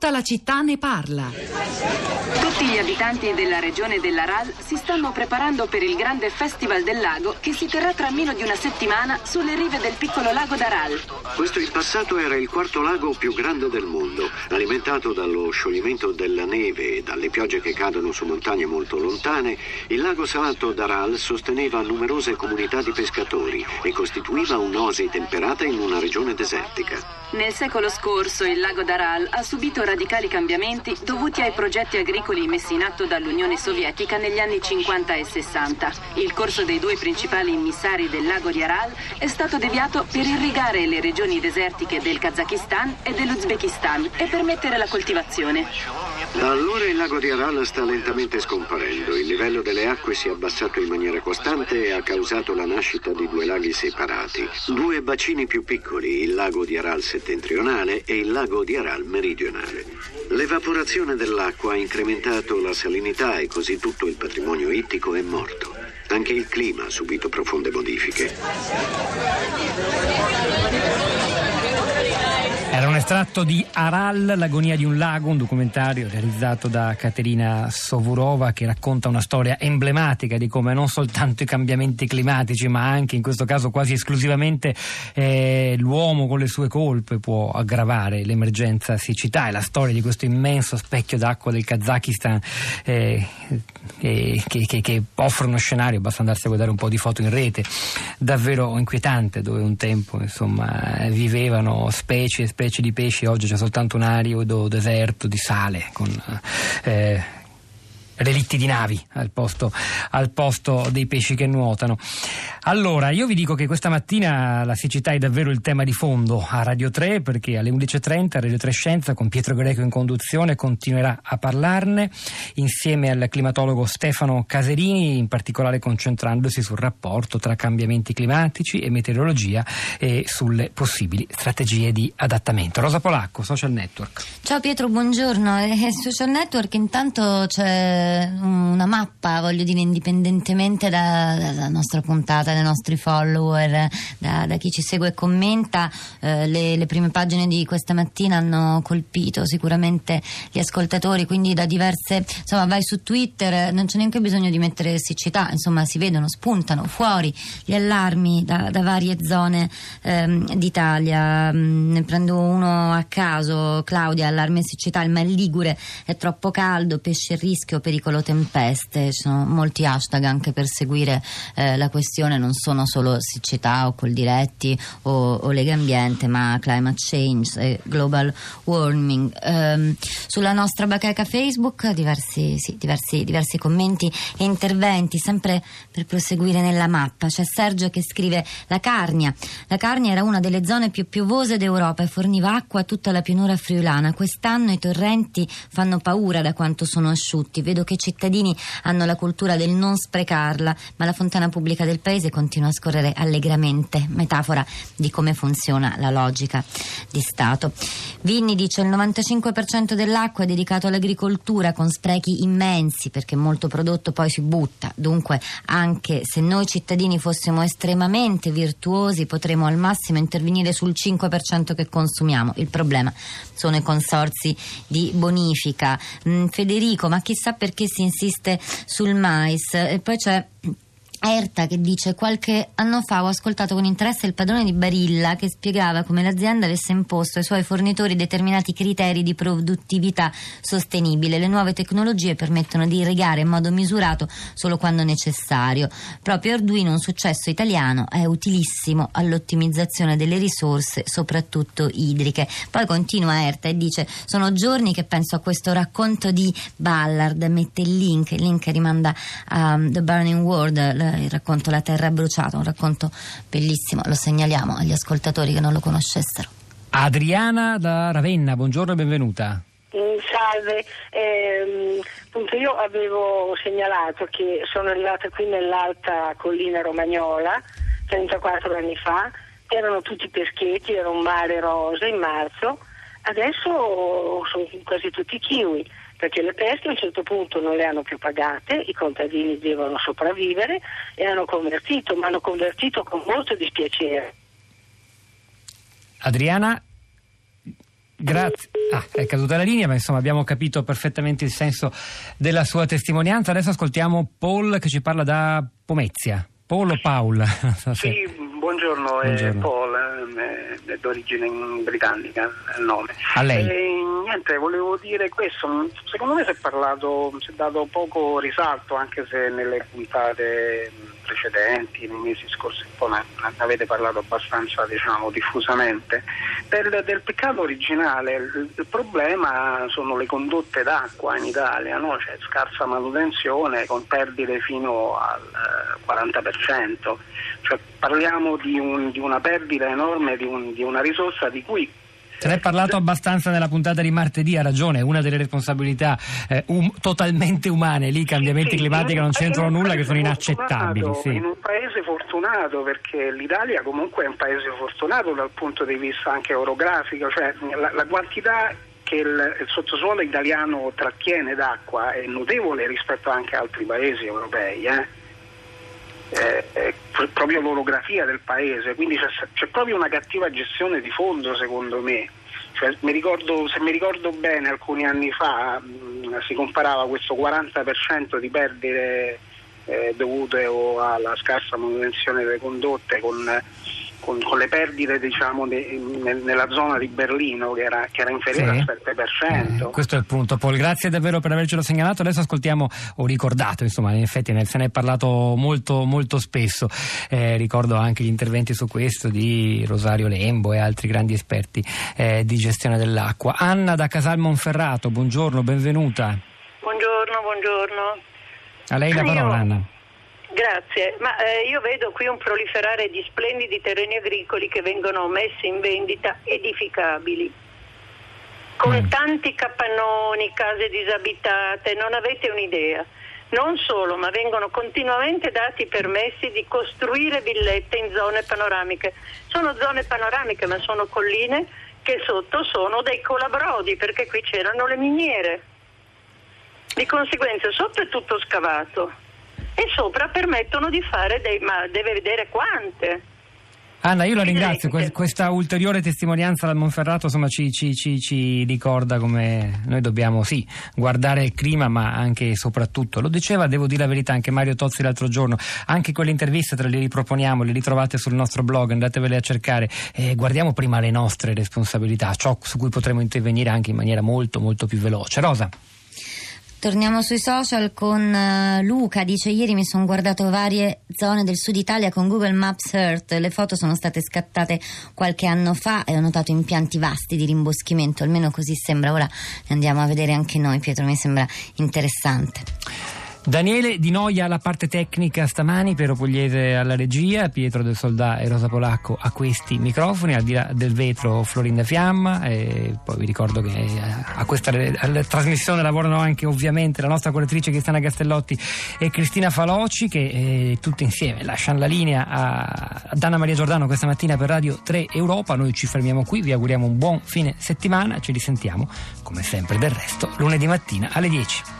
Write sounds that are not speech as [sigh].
Tutta la città ne parla. Tutti gli abitanti della regione dell'Aral si stanno preparando per il grande Festival del Lago che si terrà tra meno di una settimana sulle rive del piccolo lago d'Aral. Questo in passato era il quarto lago più grande del mondo, alimentato dallo scioglimento della neve e dalle piogge che cadono su montagne molto lontane. Il lago salato d'Aral sosteneva numerose comunità di pescatori e costituiva un'oasi temperata in una regione desertica. Nel secolo scorso il lago d'Aral ha subito radicali cambiamenti dovuti ai progetti agricoli messi in atto dall'Unione Sovietica negli anni 50 e 60. Il corso dei due principali immissari del lago di Aral è stato deviato per irrigare le regioni desertiche del Kazakistan e dell'Uzbekistan e permettere la coltivazione. Da allora il lago di Aral sta lentamente scomparendo. Il livello delle acque si è abbassato in maniera costante e ha causato la nascita di due laghi separati. Due bacini più piccoli, il lago di Aral settentrionale e il lago di Aral meridionale. L'evaporazione dell'acqua ha incrementato la salinità e così tutto il patrimonio ittico è morto. Anche il clima ha subito profonde modifiche. Era un estratto di Aral, l'agonia di un lago, un documentario realizzato da Caterina Sovurova che racconta una storia emblematica di come non soltanto i cambiamenti climatici, ma anche in questo caso quasi esclusivamente eh, l'uomo con le sue colpe può aggravare l'emergenza siccità. È la storia di questo immenso specchio d'acqua del Kazakistan eh, eh, che, che, che offre uno scenario, basta andarsi a guardare un po' di foto in rete, davvero inquietante, dove un tempo insomma, vivevano specie specie di pesci, oggi c'è soltanto un arido deserto di sale con eh, relitti di navi al posto, al posto, dei pesci che nuotano. Allora, io vi dico che questa mattina la siccità è davvero il tema di fondo a Radio 3 perché alle 11.30 Radio 3 Scienza con Pietro Greco in conduzione continuerà a parlarne insieme al climatologo Stefano Caserini, in particolare concentrandosi sul rapporto tra cambiamenti climatici e meteorologia e sulle possibili strategie di adattamento. Rosa Polacco, Social Network. Ciao Pietro, buongiorno. Eh, social Network intanto c'è una mappa, voglio dire, indipendentemente da, dalla nostra puntata, dai nostri follower, da, da chi ci segue e commenta. Eh, le, le, prime pagine di questa mattina hanno colpito sicuramente gli ascoltatori, quindi da diverse, insomma, vai su Twitter, non c'è neanche bisogno di mettere siccità, insomma, si vedono, spuntano fuori gli allarmi da, da varie zone ehm, d'Italia. Mm, ne prendo uno a caso, Claudia, allarme siccità, il Mar Ligure è troppo caldo, pesce a rischio, pericolo pericolo tempeste, ci sono molti hashtag anche per seguire eh, la questione, non sono solo siccità o coldiretti o, o Lega Ambiente, ma climate change, e global warming. Um, sulla nostra bacheca Facebook diversi, sì, diversi, diversi commenti e interventi, sempre per proseguire nella mappa. C'è Sergio che scrive la Carnia. La Carnia era una delle zone più piovose d'Europa e forniva acqua a tutta la pianura friulana. Quest'anno i torrenti fanno paura da quanto sono asciutti. Vedo che i cittadini hanno la cultura del non sprecarla, ma la fontana pubblica del paese continua a scorrere allegramente, metafora di come funziona la logica di Stato. Vinni dice il 95% dell'acqua è dedicato all'agricoltura con sprechi immensi perché molto prodotto poi si butta. Dunque, anche se noi cittadini fossimo estremamente virtuosi, potremmo al massimo intervenire sul 5% che consumiamo. Il problema sono i consorzi di bonifica. Mm, Federico, ma chissà perché si insiste sul mais. E poi c'è Erta che dice qualche anno fa ho ascoltato con interesse il padrone di Barilla che spiegava come l'azienda avesse imposto ai suoi fornitori determinati criteri di produttività sostenibile. Le nuove tecnologie permettono di irrigare in modo misurato solo quando necessario. Proprio Arduino, un successo italiano, è utilissimo all'ottimizzazione delle risorse, soprattutto idriche. Poi continua Erta e dice sono giorni che penso a questo racconto di Ballard, mette il link, il link rimanda a um, The Burning World il racconto La terra bruciata, un racconto bellissimo, lo segnaliamo agli ascoltatori che non lo conoscessero. Adriana da Ravenna, buongiorno e benvenuta. Mm, salve, eh, appunto io avevo segnalato che sono arrivata qui nell'alta collina romagnola 34 anni fa, erano tutti peschetti, era un mare rosa in marzo, adesso sono quasi tutti kiwi perché le pesche a un certo punto non le hanno più pagate, i contadini devono sopravvivere e hanno convertito, ma hanno convertito con molto dispiacere. Adriana, Grazie. Ah, è caduta la linea, ma insomma abbiamo capito perfettamente il senso della sua testimonianza. Adesso ascoltiamo Paul che ci parla da Pomezia. Paul o Paul? [laughs] sì, buongiorno, buongiorno. è Paul, è d'origine britannica il nome. A lei. E, niente, volevo dire questo, secondo me si è parlato, si è dato poco risalto anche se nelle puntate precedenti, nei mesi scorsi un po' ne, avete parlato abbastanza diciamo, diffusamente. Del, del, peccato originale il, il, problema sono le condotte d'acqua in Italia, no? c'è scarsa manutenzione con perdite fino al eh, 40%, cioè, parliamo di, un, di, una perdita enorme di, un, di una risorsa di cui Se ne è parlato abbastanza nella puntata di martedì, ha ragione, è una delle responsabilità eh, um, totalmente umane, lì i cambiamenti sì, climatici non c'entrano nulla, che sono inaccettabili. Sì. In un paese fortunato, perché l'Italia comunque è un paese fortunato dal punto di vista anche orografico, cioè la, la quantità che il, il, sottosuolo italiano trattiene d'acqua è notevole rispetto anche a altri paesi europei. Eh? Eh, eh, proprio l'orografia del paese, quindi c'è, c'è, proprio una cattiva gestione di fondo secondo me. Cioè, mi ricordo, se mi ricordo bene alcuni anni fa mh, si comparava questo 40% di perdite eh, dovute alla scarsa manutenzione delle condotte con con, con, le perdite diciamo, de, nel, nella zona di Berlino che era, che era inferiore sì. al 7%. Eh, questo è il punto, Paul. Grazie davvero per avercelo segnalato. Adesso ascoltiamo, ho ricordato, insomma, in effetti se ne è parlato molto, molto spesso. Eh, ricordo anche gli interventi su questo di Rosario Lembo e altri grandi esperti eh, di gestione dell'acqua. Anna da Casal Monferrato, buongiorno, benvenuta. Buongiorno, buongiorno. A lei la parola, Io... Anna. Grazie, ma eh, io vedo qui un proliferare di splendidi terreni agricoli che vengono messi in vendita edificabili, con mm. tanti capannoni, case disabitate, non avete un'idea. Non solo, ma vengono continuamente dati permessi di costruire villette in zone panoramiche. Sono zone panoramiche, ma sono colline che sotto sono dei colabrodi, perché qui c'erano le miniere. Di conseguenza sotto è tutto scavato e sopra permettono di fare dei, ma deve vedere quante. Anna, io la ringrazio, questa ulteriore testimonianza dal Monferrato insomma, ci, ci, ci, ci, ricorda come noi dobbiamo sì, guardare il clima ma anche e soprattutto, lo diceva, devo dire la verità, anche Mario Tozzi l'altro giorno, anche quelle interviste te le riproponiamo, le ritrovate sul nostro blog, andatevele a cercare, eh, guardiamo prima le nostre responsabilità, ciò su cui potremo intervenire anche in maniera molto molto più veloce. Rosa. Torniamo sui social con uh, Luca, dice ieri mi sono guardato varie zone del sud Italia con Google Maps Earth, le foto sono state scattate qualche anno fa e ho notato impianti vasti di rimboschimento, almeno così sembra, ora andiamo a vedere anche noi. Pietro, mi sembra interessante. Daniele Di Noia alla parte tecnica stamani, Piero Pugliese alla regia, Pietro del Soldà e Rosa Polacco a questi microfoni, al di là del vetro Florinda Fiamma e poi vi ricordo che eh, a questa trasmissione lavorano anche ovviamente la nostra correttrice Cristiana Castellotti e Cristina Faloci che eh, tutti insieme lasciano la linea a Dana Maria Giordano questa mattina per Radio 3 Europa, noi ci fermiamo qui, vi auguriamo un buon fine settimana, ci risentiamo come sempre del resto lunedì mattina alle 10.